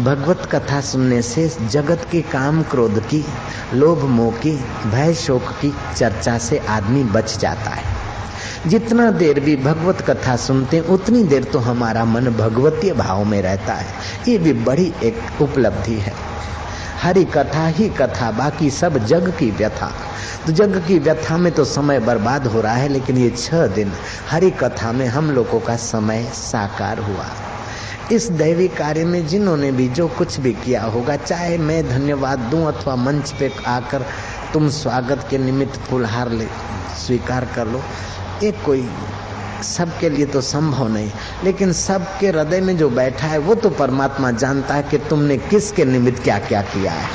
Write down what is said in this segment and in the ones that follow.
भगवत कथा सुनने से जगत के काम क्रोध की, लोभ मोह की, भय शोक की चर्चा से आदमी बच जाता है। जितना देर भी भगवत कथा सुनते हैं उतनी देर तो हमारा मन भगवतीय भाव में रहता है। ये भी बड़ी एक उपलब्धि है। हरी कथा ही कथा, बाकी सब जग की व्यथा। तो जग की व्यथा में तो समय बर्बाद हो रहा है, लेकिन ये छह दिन हरी कथा में हम लोगों का समय साकार हुआ। इस दैवी कार्य में जिन्होंने भी जो कुछ भी किया होगा, चाहे मैं धन्यवाद दूँ अथवा मंच पे आकर तुम स्वागत के निमित्त फुलहार ले, स्वीकार कर लो। ये कोई सबके लिए तो संभव नहीं, लेकिन सबके हृदय में जो बैठा है, वो तो परमात्मा जानता है कि तुमने किसके निमित्त क्या क्या किया है।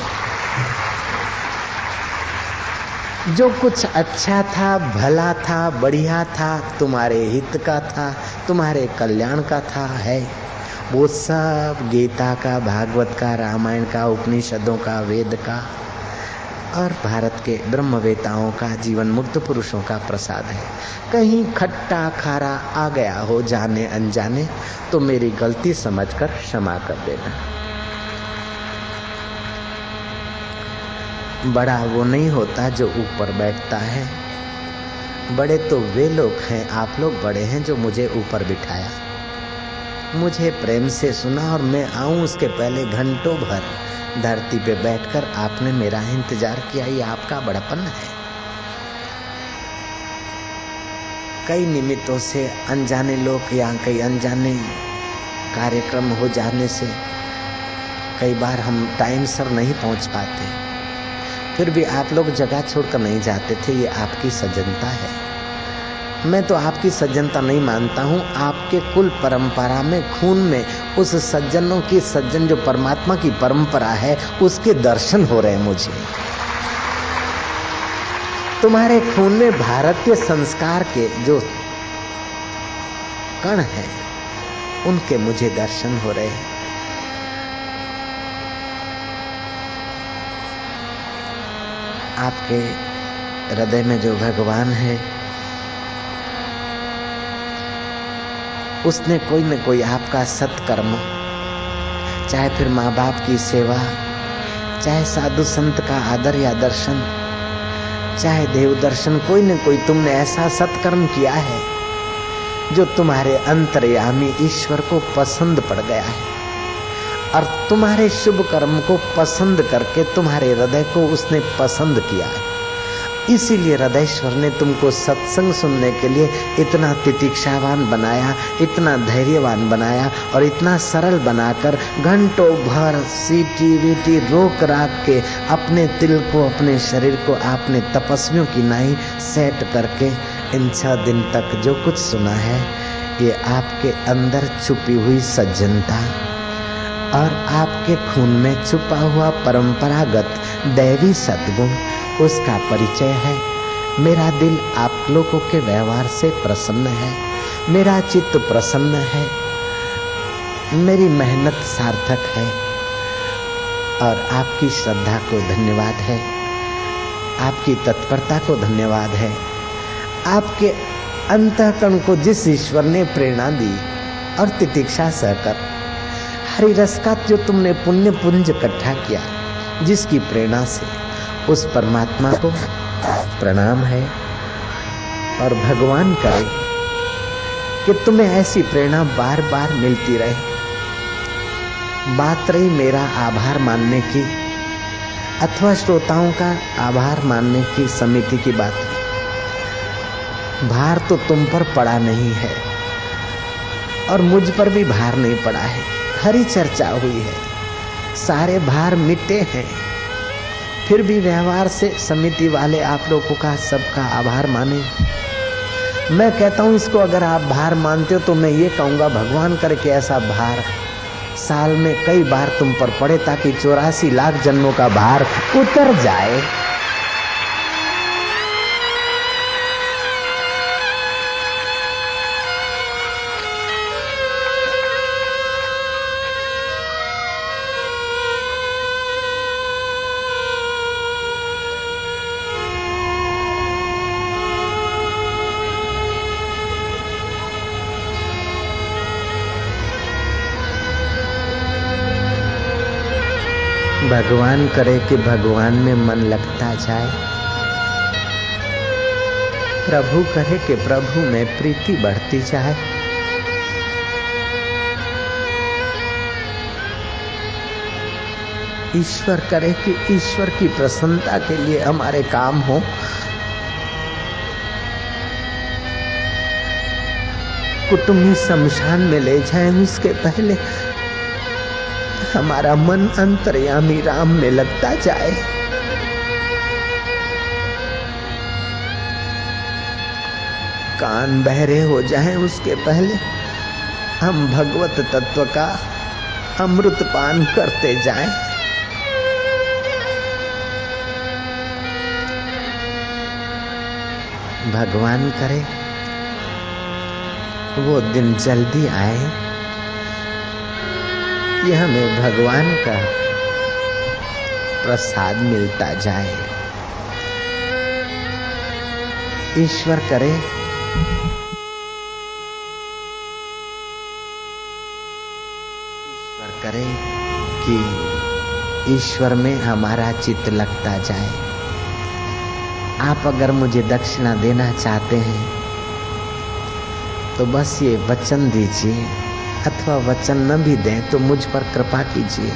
जो कुछ अच्छा था, भला था, बढ़िया था, तुम्हारे हित का था, तुम्हारे कल्याण का था, है। वो सब गीता का, भागवत का, रामायण का, उपनिषदों का, वेद का और भारत के ब्रह्मवेताओं का जीवन मुक्त पुरुषों का प्रसाद है। कहीं खट्टा खारा आ गया हो जाने अनजाने तो मेरी गलती समझकर क्षमा कर देना। बड़ा वो नहीं होता जो ऊपर बैठता है। बड़े तो वे लोग हैं, आप लोग बड़े हैं जो मुझे ऊपर बिठाया। मुझे प्रेम से सुना और मैं आऊँ उसके पहले घंटों भर। धरती पे बैठकर आपने मेरा इंतज़ार किया, ये आपका बड़पन है। कई निमित्तों से अनजाने लोग या कई अनजाने कार्यक्रम हो जाने से कई बार हम टाइम सर नहीं पहुँच पाते। फिर भी आप लोग जगह छोड़कर नहीं जाते थे, ये आपकी सज्जनता है। मैं तो आपकी सज्जनता नहीं मानता हूँ। आपके कुल परंपरा में, खून में, उस सज्जनों की सज्जन जो परमात्मा की परंपरा है, उसके दर्शन हो रहे मुझे। तुम्हारे खून में भारतीय संस्कार के जो कण है, उनके मुझे दर्शन हो रहे हैं। आपके हृदय में जो भगवान है, उसने कोई न कोई आपका सत्कर्म, चाहे फिर माँ बाप की सेवा, चाहे साधु संत का आदर या दर्शन, चाहे देव दर्शन, कोई न कोई तुमने ऐसा सत्कर्म किया है, जो तुम्हारे अंतर्यामी ईश्वर को पसंद पड़ गया है। और तुम्हारे शुभ कर्म को पसंद करके तुम्हारे हृदय को उसने पसंद किया है। इसीलिए हृदयश्वर ने तुमको सत्संग सुनने के लिए इतना तितिक्षावान बनाया, इतना धैर्यवान बनाया और इतना सरल बनाकर घंटों भर सीटी वीटी रोक राख के अपने तिल को, अपने शरीर को, आपने तपस्वियों की नाई सेट करके इन छह दिन तक जो कुछ सुना है, ये आपके अंदर छुपी हुई सज्जनता। और आपके खून में छुपा हुआ परंपरागत दैवी सद्गुण, उसका परिचय है। मेरा दिल आप लोगों के व्यवहार से प्रसन्न है। मेरा चित्त प्रसन्न है। मेरी मेहनत सार्थक है। और आपकी श्रद्धा को धन्यवाद है। आपकी तत्परता को धन्यवाद है। आपके अंतकरण को जिस ईश्वर ने प्रेरणा दी, और तितिक्षा सहकर हरि रस का जो तुमने पुण्य पुंज इकट्ठा किया, जिसकी प्रेरणा से उस परमात्मा को प्रणाम है और भगवान करे कि तुम्हें ऐसी प्रेरणा बार बार मिलती रहे। बात रही मेरा आभार मानने की, अथवा श्रोताओं का आभार मानने की समिति की बात। भार तो तुम पर पड़ा नहीं है और मुझ पर भी भार नहीं पड़ा है। हरी चर्चा हुई है। सारे भार मिटे हैं। फिर भी व्यवहार से समिति वाले आप लोगों का सबका आभार माने। मैं कहता हूँ, इसको अगर आप भार मानते हो तो मैं ये कहूँगा, भगवान करके ऐसा भार साल में कई बार तुम पर पड़े, ताकि चौरासी लाख जन्मों का भार उतर जाए। भगवान करे कि भगवान में मन लगता जाए। प्रभु करे कि प्रभु में प्रीति बढ़ती जाए। ईश्वर करे कि ईश्वर की प्रसन्नता के लिए हमारे काम हो। कुटुंबी शमशान में ले जाए उसके पहले। हमारा मन अंतर्यामी राम में लगता जाए। कान बहरे हो जाए उसके पहले। हम भगवत तत्व का अमृत पान करते जाएँ। भगवान करे, वो दिन जल्दी आए। कि हमें भगवान का प्रसाद मिलता जाए। ईश्वर करे। ईश्वर करे कि ईश्वर में हमारा चित्त लगता जाए। आप अगर मुझे दक्षिणा देना चाहते हैं तो बस ये वचन दीजिए। अथवा वचन न भी दें तो मुझ पर कृपा कीजिए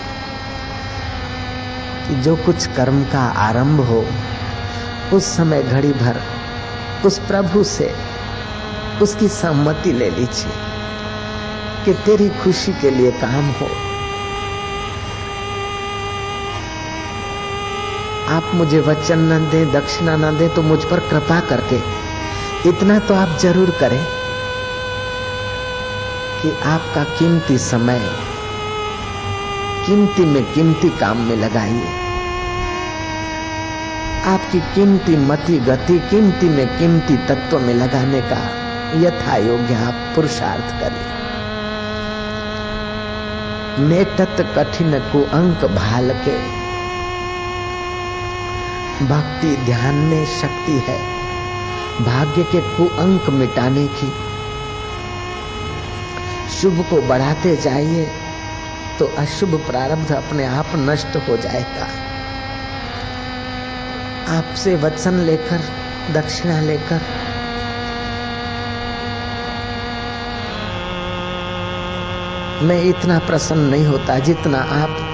कि जो कुछ कर्म का आरंभ हो, उस समय घड़ी भर उस प्रभु से उसकी सहमति ले लीजिए कि तेरी खुशी के लिए काम हो। आप मुझे वचन न दें, दक्षिणा न दें तो मुझ पर कृपा करके इतना तो आप ज़रूर करें। कि आपका कीमती समय कीमती में कीमती काम में लगाइए। आपकी कीमती मति गति कीमती में कीमती तत्व में लगाने का यथा योग्य आप पुरुषार्थ करिए मेटत कठिन को अंक भाल के। भक्ति ध्यान में शक्ति है। भाग्य के कुअंक मिटाने की शुभ को बढ़ाते जाइए तो अशुभ प्रारब्ध अपने आप नष्ट हो जाएगा। आपसे वचन लेकर, दक्षिणा लेकर। मैं इतना प्रसन्न नहीं होता जितना आप।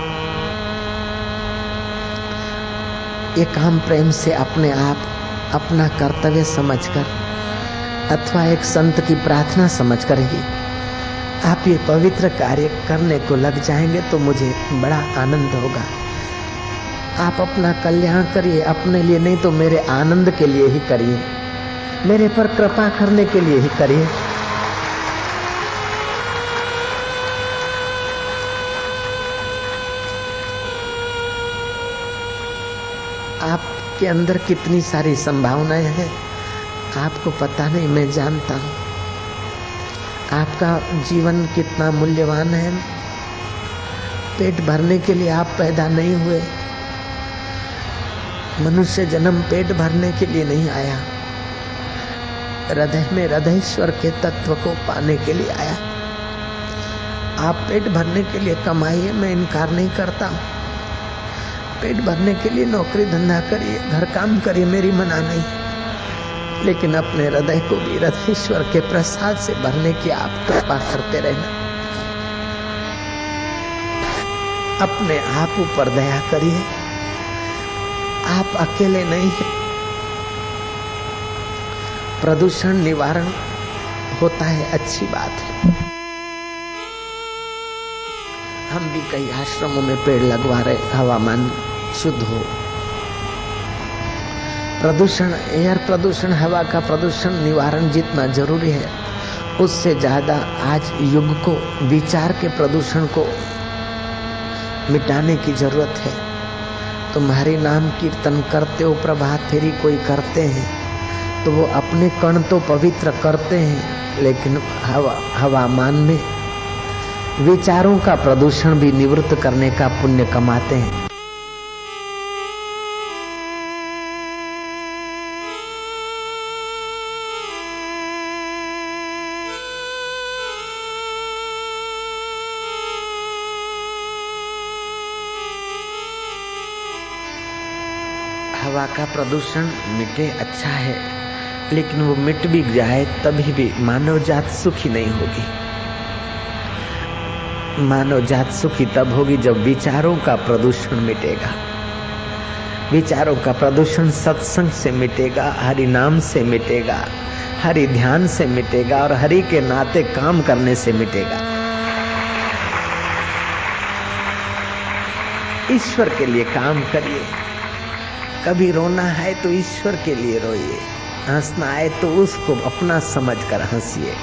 ये काम प्रेम से अपने आप, अपना कर्तव्य समझकर, अथवा एक संत की प्रार्थना समझकर ही। आप ये पवित्र कार्य करने को लग जाएँगे तो मुझे बड़ा आनंद होगा। आप अपना कल्याण करिए, अपने लिए नहीं तो मेरे आनंद के लिए ही करिए। मेरे पर कृपा करने के लिए ही करिए। आपके अंदर कितनी सारी संभावनाएँ हैं? आपको पता नहीं, मैं जानता हूँ। आपका जीवन कितना मूल्यवान है? पेट भरने के लिए आप पैदा नहीं हुए। मनुष्य जन्म पेट भरने के लिए नहीं आया। हृदय में हृदयश्वर के तत्व को पाने के लिए आया। आप पेट भरने के लिए कमाइए मैं इनकार नहीं करता। पेट भरने के लिए नौकरी धंधा करिए, घर काम करिए, मेरी मना नहीं। लेकिन अपने हृदय को भी हृदयश्वर के प्रसाद से भरने की आप कृपा करते रहना। अपने आप ऊपर दया करिए। आप अकेले नहीं हैं। प्रदूषण निवारण होता है, अच्छी बात है। हम भी कई आश्रमों में पेड़ लगवा रहे, हवामान शुद्ध हो। प्रदूषण, एयर प्रदूषण, हवा का प्रदूषण निवारण जितना ज़रूरी है, उससे ज़्यादा आज युग को, विचार के प्रदूषण को मिटाने की ज़रूरत है। तुम्हारी नाम कीर्तन करते हो प्रभात फेरी कोई करते हैं तो वो अपने कण तो पवित्र करते हैं, लेकिन हवा हवामान में। विचारों का प्रदूषण भी निवृत्त करने का पुण्य कमाते हैं। का प्रदूषण मिटे अच्छा है, लेकिन वो मिट भी जाए तभी भी मानव जात सुखी नहीं होगी। मानव जात सुखी तब होगी जब विचारों का प्रदूषण मिटेगा। विचारों का प्रदूषण सत्संग से मिटेगा, हरि नाम से मिटेगा, हरि ध्यान से मिटेगा और हरि के नाते काम करने से मिटेगा। ईश्वर के लिए काम करिए। कभी रोना है तो ईश्वर के लिए रोइए। हंसना है तो उसको अपना समझ कर हंसिए।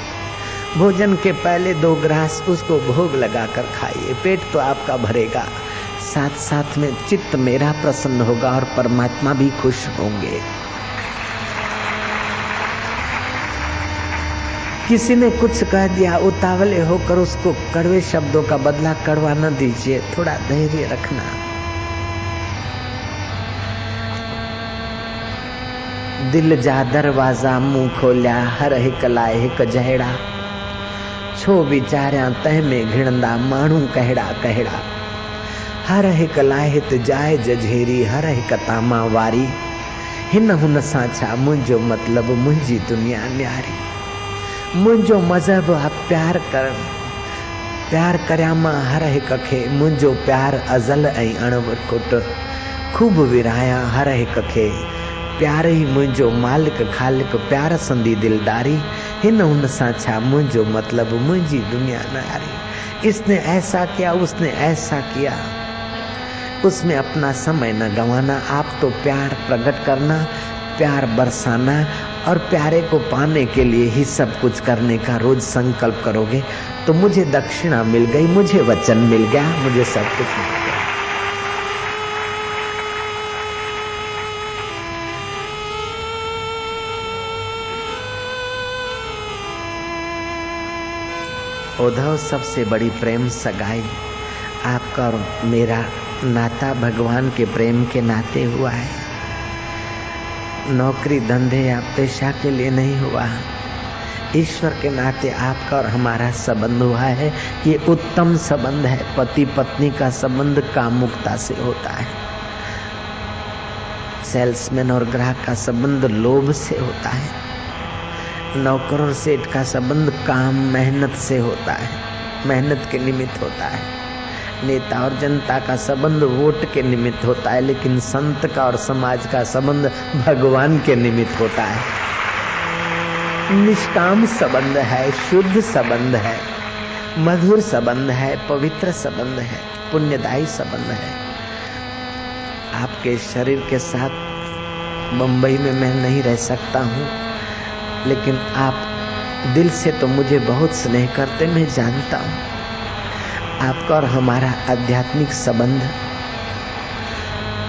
भोजन के पहले दो ग्रास उसको भोग लगाकर खाइए। पेट तो आपका भरेगा। साथ साथ में चित्त मेरा प्रसन्न होगा और परमात्मा भी खुश होंगे। किसी ने कुछ कह दिया, उतावले होकर उसको कड़वे शब्दों का बदला कड़वा न दीजिए। थोड़ा धैर्य रखना। दिल जा दरवाज़ा मुँह खोलिया, हर हिक लाए हिक जहिड़ा। छो वीचारिया तह में घिणंदा, माण्हू कहिड़ा कहिड़ा। हर हिक लाइ हित जाए जझेरी, हर हिक तामा वारी। हिन हुन सां छा मुंहिंजो मतिलबु, मुंहिंजी दुनिया न्यारी। मुंहिंजो मज़हब आहे प्यार करणु। प्यार करियाँ माँ हर हिक खे मुंहिंजो प्यार अज़ल ऐं अणवकुट ख़ूब विरायां हर हिक खे प्यार ई मुंहिंजो मालिक, ख़ालिक प्यार संदी दिलदारी। हिन हुन सां छा मुंहिंजो मतिलबु दुनिया नारी। इसने ऐसा किया, उसने ऐसा किया। उसमें अपना समय न गंवाना, आप तो प्यार प्रकट करना, प्यार बरसाना और प्यारे को पाने के लिए ही सब कुछ करने का रोज संकल्प करोगे। तो मुझे दक्षिणा मिल गई, मुझे वचन मिल गया, मुझे सब कुछ मिल गया। उद्धव सबसे बड़ी प्रेम सगाई। आपका और मेरा नाता भगवान के प्रेम के नाते हुआ है। नौकरी धंधे या पेशा के लिए नहीं हुआ। ईश्वर के नाते आपका और हमारा संबंध हुआ है। ये उत्तम संबंध है। पति पत्नी का संबंध कामुकता से होता है। सेल्समैन और ग्राहक का संबंध लोभ से होता है। नौकर और सेठ का संबंध काम, मेहनत से होता है। मेहनत के निमित्त होता है। नेता और जनता का संबंध वोट के निमित्त होता है, लेकिन संत का और समाज का संबंध भगवान के निमित्त होता है। निष्काम संबंध है, शुद्ध संबंध है, मधुर संबंध है, पवित्र संबंध है, पुण्यदायी संबंध है। आपके शरीर के साथ बंबई में मैं नहीं रह सकता हूँ। लेकिन आप दिल से तो मुझे बहुत स्नेह करते, मैं जानता हूँ। आपका और हमारा आध्यात्मिक संबंध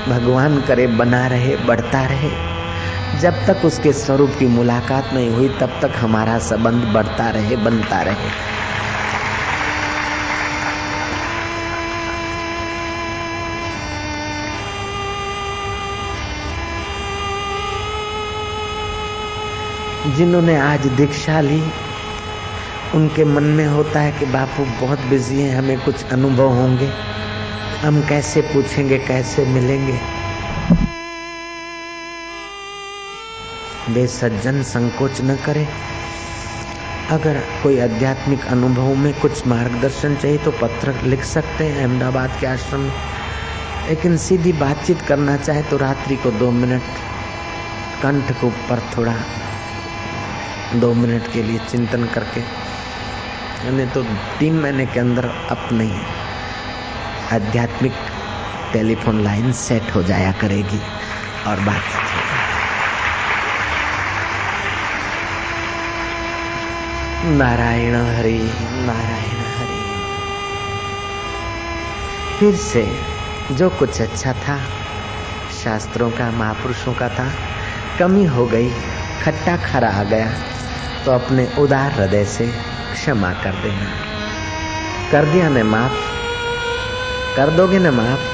भगवान करे बना रहे, बढ़ता रहे। जब तक उसके स्वरूप की मुलाकात नहीं हुई, तब तक हमारा संबंध बढ़ता रहे, बनता रहे। जिन्होंने आज दीक्षा ली, उनके मन में होता है कि बापू बहुत बिज़ी हैं, हमें कुछ अनुभव होंगे। हम कैसे पूछेंगे, कैसे मिलेंगे? वे सज्जन संकोच न करें। अगर कोई आध्यात्मिक अनुभव में कुछ मार्गदर्शन चाहिए तो पत्र लिख सकते हैं, अहमदाबाद के आश्रम में। लेकिन सीधी बातचीत करना चाहे तो रात्रि को दो मिनट, कंठ को ऊपर थोड़ा दो मिनट के लिए चिंतन करके नहीं तो तीन महीने के अंदर अपनी आध्यात्मिक टेलीफोन लाइन सेट हो जाया करेगी और बात नारायण हरि नारायण हरि। फिर से जो कुछ अच्छा था, शास्त्रों का, महापुरुषों का था, कमी हो गई। खट्टा खरा आ गया तो अपने उदार हृदय से क्षमा कर देना। कर दिया ने माफ़? कर दोगे ना माफ़?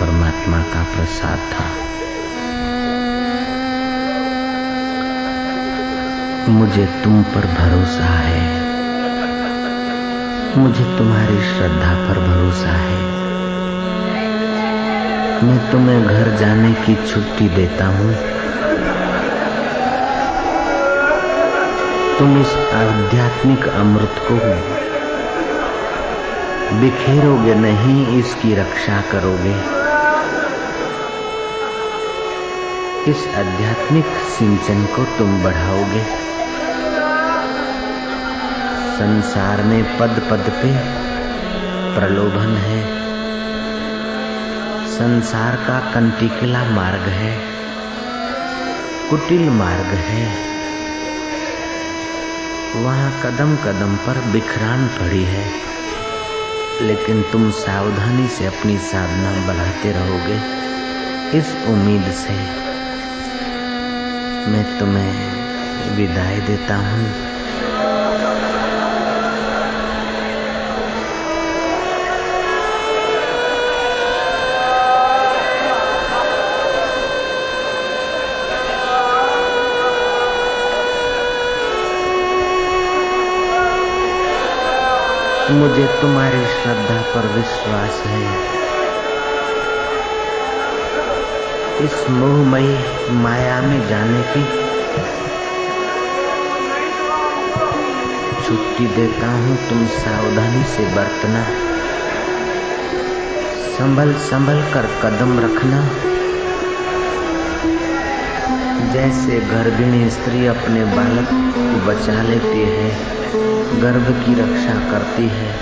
परमात्मा का प्रसाद था। मुझे तुम पर भरोसा है। मुझे तुम्हारी श्रद्धा पर भरोसा है। मैं तुम्हें घर जाने की छुट्टी देता हूँ। तुम इस आध्यात्मिक अमृत को बिखेरोगे नहीं, इसकी रक्षा करोगे। इस आध्यात्मिक सिंचन को तुम बढ़ाओगे। संसार में पद पद पे प्रलोभन है। संसार का कंटिकला मार्ग है। कुटिल मार्ग है। वहाँ कदम कदम पर बिखरान पड़ी है। लेकिन तुम सावधानी से अपनी साधना बढ़ाते रहोगे। इस उम्मीद से। मैं तुम्हें विदाई देता हूँ। मुझे तुम्हारी श्रद्धा पर विश्वास है। इस मोहमयी माया में जाने की छुट्टी देता हूँ तुम सावधानी से बरतना। संभल संभल कर कदम रखना। जैसे गर्भिणी स्त्री अपने बालक को बचा लेती है, गर्भ की रक्षा करती है,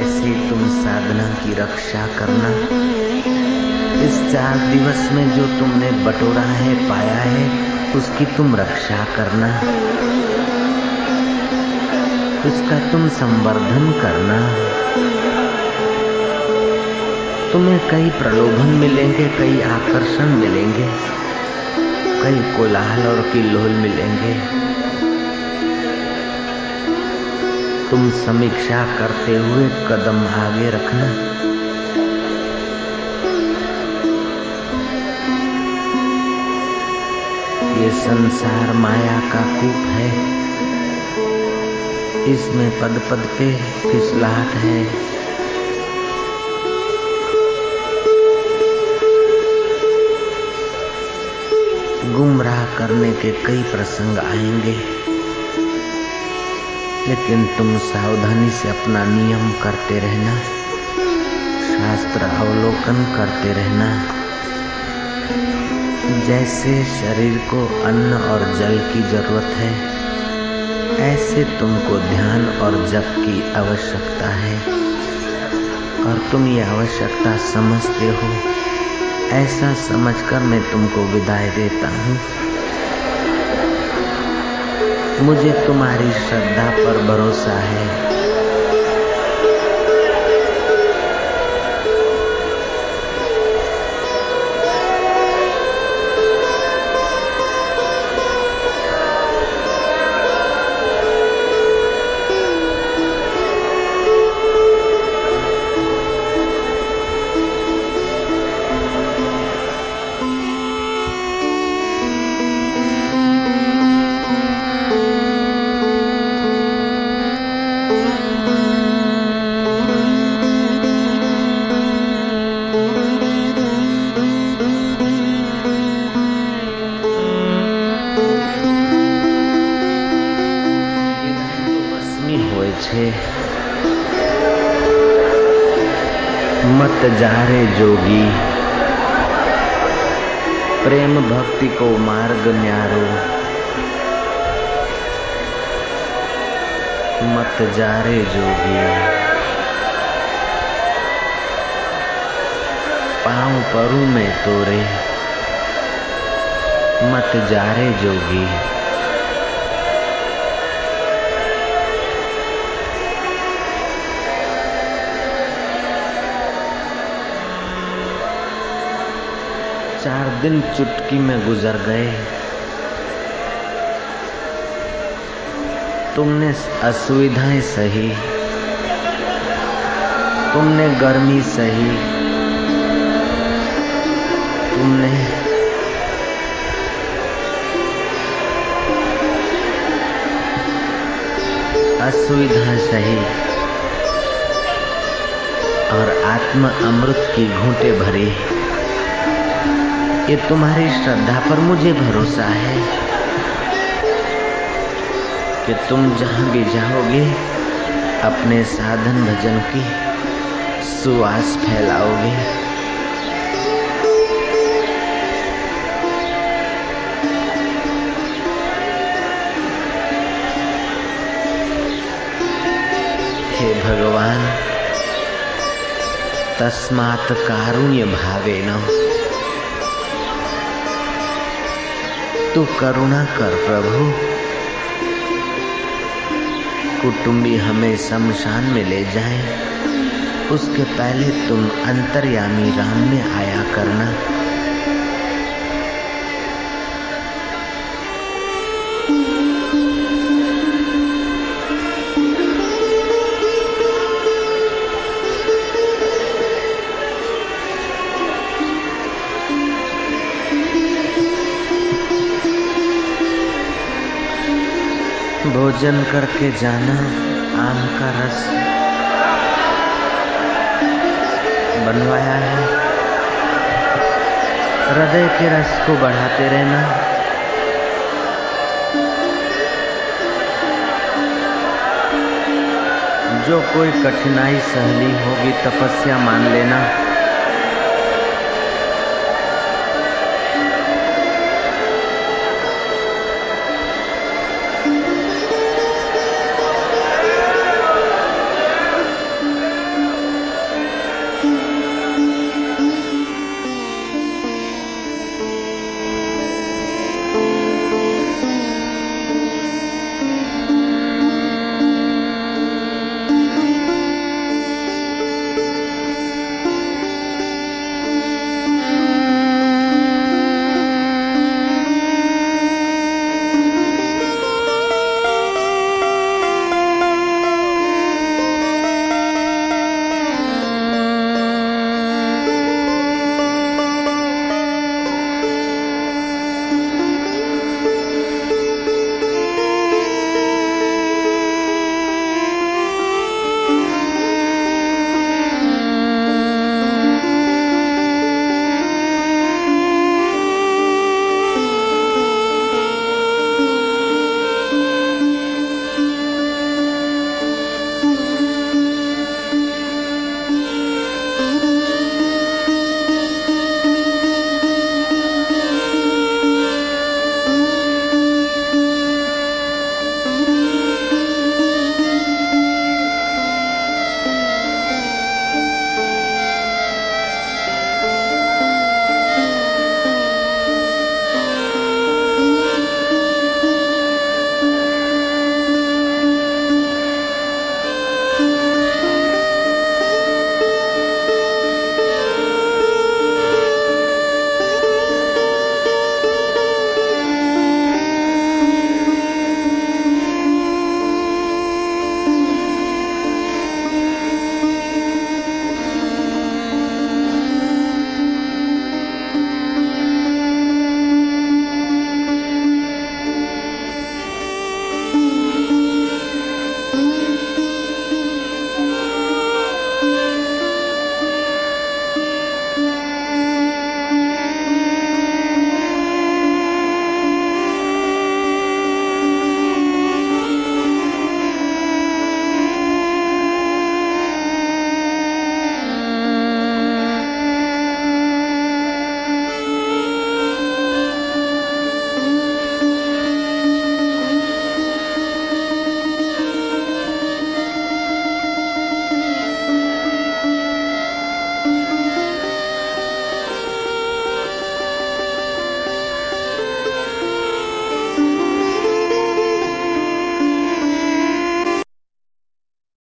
ऐसे तुम साधना की रक्षा करना। इस चार दिवस में जो तुमने बटोरा है, पाया है, उसकी तुम रक्षा करना। उसका तुम संवर्धन करना। तुम्हें कई प्रलोभन मिलेंगे, कई आकर्षण मिलेंगे, कई कोलाहल और किल्लोल मिलेंगे। तुम समीक्षा करते हुए कदम आगे रखना। ये संसार माया का कूप है। इसमें पद पद पे फिसलाहट है। गुमराह करने के कई प्रसंग आएँगे, लेकिन तुम सावधानी से अपना नियम करते रहना, शास्त्र अवलोकन करते रहना। जैसे शरीर को अन्न और जल की ज़रूरत है, ऐसे तुमको ध्यान और जप की आवश्यकता है। और तुम ये आवश्यकता समझते हो, ऐसा समझकर मैं तुमको विदाई देता हूँ। मुझे तुम्हारी श्रद्धा पर भरोसा है। मत जा रे जोगी। प्रेम भक्ति को मार्ग न्यारो। मत जारे जोगी। पाँव परू में तोरे। मत जारे जोगी। दिन चुटकी में गुजर गए। तुमने असुविधाएँ सही। तुमने गर्मी सही। तुमने असुविधा सही। और आत्म अमृत की घूंटे भरी। ये तुम्हारी श्रद्धा पर मुझे भरोसा है कि तुम जहाँ भी जाओगे, अपने साधन भजन की सुवास फैलाओगे। हे भगवान, तस्मात् कारुण्य भावेन। तू करुणा कर, प्रभु। कुटुंबी हमें शमशान में ले जाए। उसके पहले तुम अंतर्यामी राम में आया करना। भोजन करके जाना आम का रस। बनवाया है। हृदय के रस को बढ़ाते रहना। जो कोई कठिनाई सहली होगी तपस्या मान लेना।